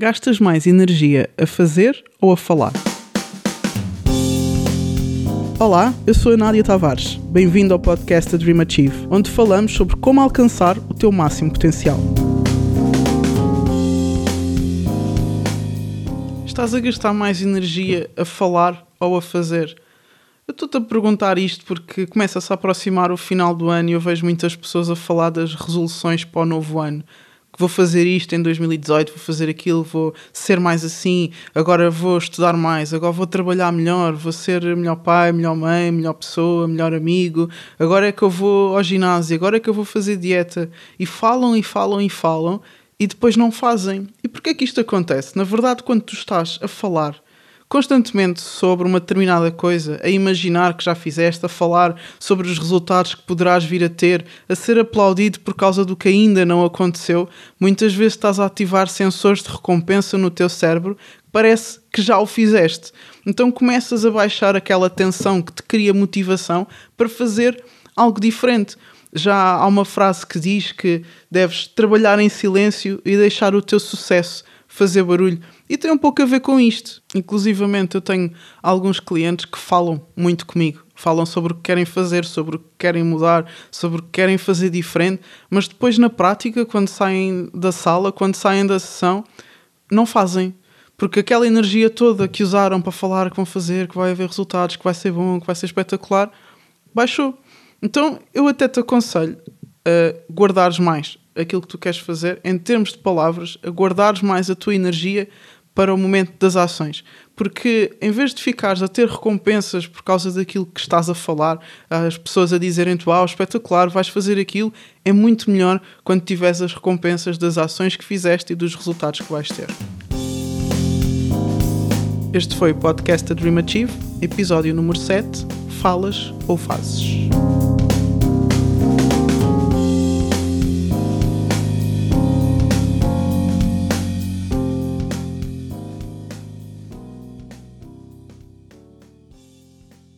Gastas mais energia a fazer ou a falar? Olá, eu sou a Nádia Tavares. Bem-vindo ao podcast da Dream Achieve, onde falamos sobre como alcançar o teu máximo potencial. Estás a gastar mais energia a falar ou a fazer? Eu estou-te a perguntar isto porque começa-se a aproximar o final do ano e eu vejo muitas pessoas a falar das resoluções para o novo ano vou fazer isto em 2018, vou fazer aquilo, vou ser mais assim, agora vou estudar mais, agora vou trabalhar melhor, vou ser melhor pai, melhor mãe, melhor pessoa, melhor amigo, agora é que eu vou ao ginásio, agora é que eu vou fazer dieta. E falam e falam e falam e depois não fazem. E porquê é que isto acontece? Na verdade, quando tu estás a falar constantemente sobre uma determinada coisa, a imaginar que já fizeste, a falar sobre os resultados que poderás vir a ter, a ser aplaudido por causa do que ainda não aconteceu, muitas vezes estás a ativar sensores de recompensa no teu cérebro parece que já o fizeste. Então começas a baixar aquela tensão que te cria motivação para fazer algo diferente. Já há uma frase que diz que deves trabalhar em silêncio e deixar o teu sucesso fazer barulho. E tem um pouco a ver com isto. Inclusivamente, eu tenho alguns clientes que falam muito comigo. Falam sobre o que querem fazer, sobre o que querem mudar, sobre o que querem fazer diferente, mas depois na prática, quando saem da sala, quando saem da sessão, não fazem. Porque aquela energia toda que usaram para falar que vão fazer, que vai haver resultados, que vai ser bom, que vai ser espetacular, baixou. Então eu até te aconselho a guardares mais aquilo que tu queres fazer em termos de palavras, a guardares mais a tua energia para o momento das ações. Porque em vez de ficares a ter recompensas por causa daquilo que estás a falar, as pessoas a dizerem-te, uau, espetacular, vais fazer aquilo, é muito melhor quando tiveres as recompensas das ações que fizeste e dos resultados que vais ter. Este foi o podcast da Dream Achieve, episódio número 7, Falas ou Fazes.